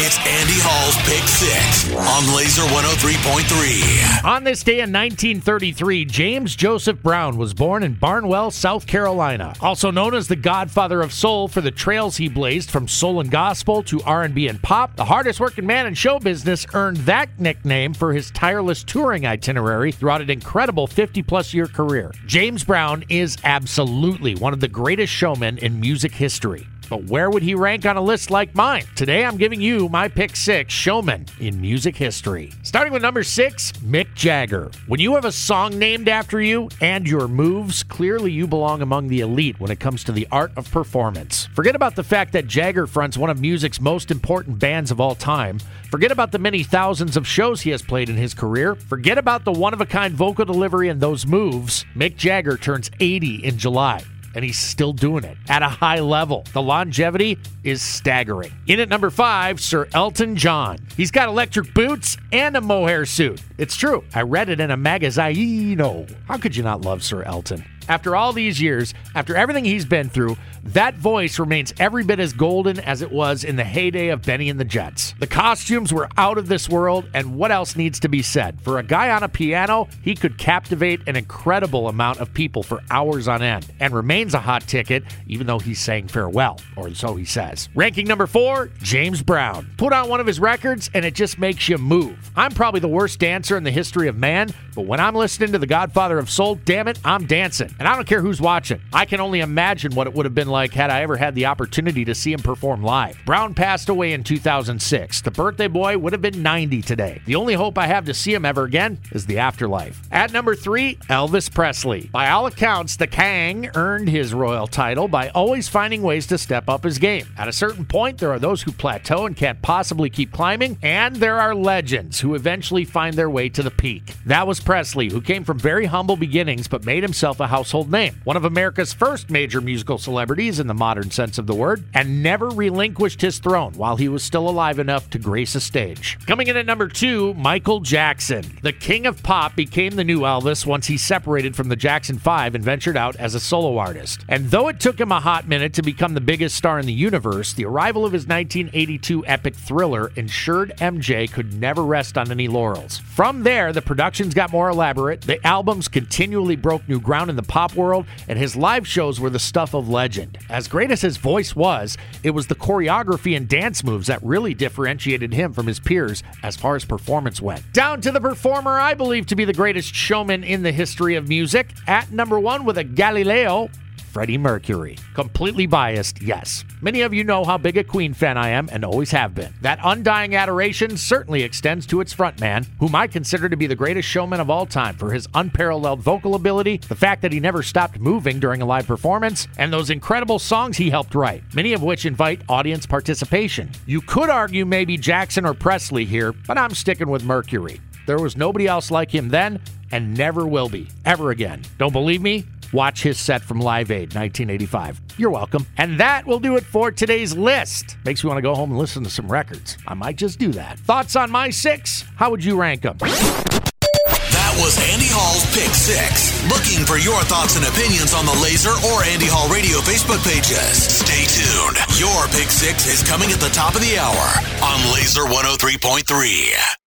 It's Andy Hall's Pick Six on Laser 103.3. On this day in 1933, James Joseph Brown was born in Barnwell, South Carolina. Also known as the Godfather of Soul for the trails he blazed from soul and gospel to R&B and pop, the hardest working man in show business earned that nickname for his tireless touring itinerary throughout an incredible 50-plus year career. James Brown is absolutely one of the greatest showmen in music history. But where would he rank on a list like mine? Today I'm giving you my pick six showmen in music history. Starting with number six, Mick Jagger. When you have a song named after you and your moves, clearly you belong among the elite when it comes to the art of performance. Forget about the fact that Jagger fronts one of music's most important bands of all time. Forget about the many thousands of shows he has played in his career. Forget about the one of a kind vocal delivery and those moves. Mick Jagger turns 80 in July and he's still doing it at a high level. The longevity is staggering. In at number five, Sir Elton John. He's got electric boots and a mohair suit. It's true. I read it in a magazine. How could you not love Sir Elton? After all these years, after everything he's been through, that voice remains every bit as golden as it was in the heyday of Bennie and the Jets. The costumes were out of this world, and what else needs to be said? For a guy on a piano, he could captivate an incredible amount of people for hours on end, and remains a hot ticket, even though he's saying farewell, or so he says. Ranking number four, James Brown. Put on one of his records, and it just makes you move. I'm probably the worst dancer in the history of man, but when I'm listening to the Godfather of Soul, damn it, I'm dancing. And I don't care who's watching. I can only imagine what it would have been like had I ever had the opportunity to see him perform live. Brown passed away in 2006. The birthday boy would have been 90 today. The only hope I have to see him ever again is the afterlife. At number three, Elvis Presley. By all accounts, the Kang earned his royal title by always finding ways to step up his game. At a certain point, there are those who plateau and can't possibly keep climbing, and there are legends who eventually find their way to the peak. That was Presley, who came from very humble beginnings but made himself a household name one of America's first major musical celebrities in the modern sense of the word, and never relinquished his throne while he was still alive enough to grace a stage. Coming in at number two, Michael Jackson. The king of pop became the new Elvis once he separated from the Jackson 5 and ventured out as a solo artist. And though it took him a hot minute to become the biggest star in the universe, the arrival of his 1982 epic thriller ensured MJ could never rest on any laurels. From there, the productions got more elaborate, the albums continually broke new ground in the pop world, and his live shows were the stuff of legend. As great as his voice was, it was the choreography and dance moves that really differentiated him from his peers as far as performance went. Down to the performer I believe to be the greatest showman in the history of music, at number one with a Galileo, Freddie Mercury. Completely biased, yes. Many of you know how big a Queen fan I am and always have been. That undying adoration certainly extends to its frontman, whom I consider to be the greatest showman of all time for his unparalleled vocal ability, the fact that he never stopped moving during a live performance, and those incredible songs he helped write, many of which invite audience participation. You could argue maybe Jackson or Presley here, but I'm sticking with Mercury. There was nobody else like him then, and never will be, ever again. Don't believe me? Watch his set from Live Aid 1985. You're welcome. And that will do it for today's list. Makes me want to go home and listen to some records. I might just do that. Thoughts on my six? How would you rank them? That was Andy Hall's Pick Six. Looking for your thoughts and opinions on the Laser or Andy Hall Radio Facebook pages. Stay tuned. Your Pick Six is coming at the top of the hour on Laser 103.3.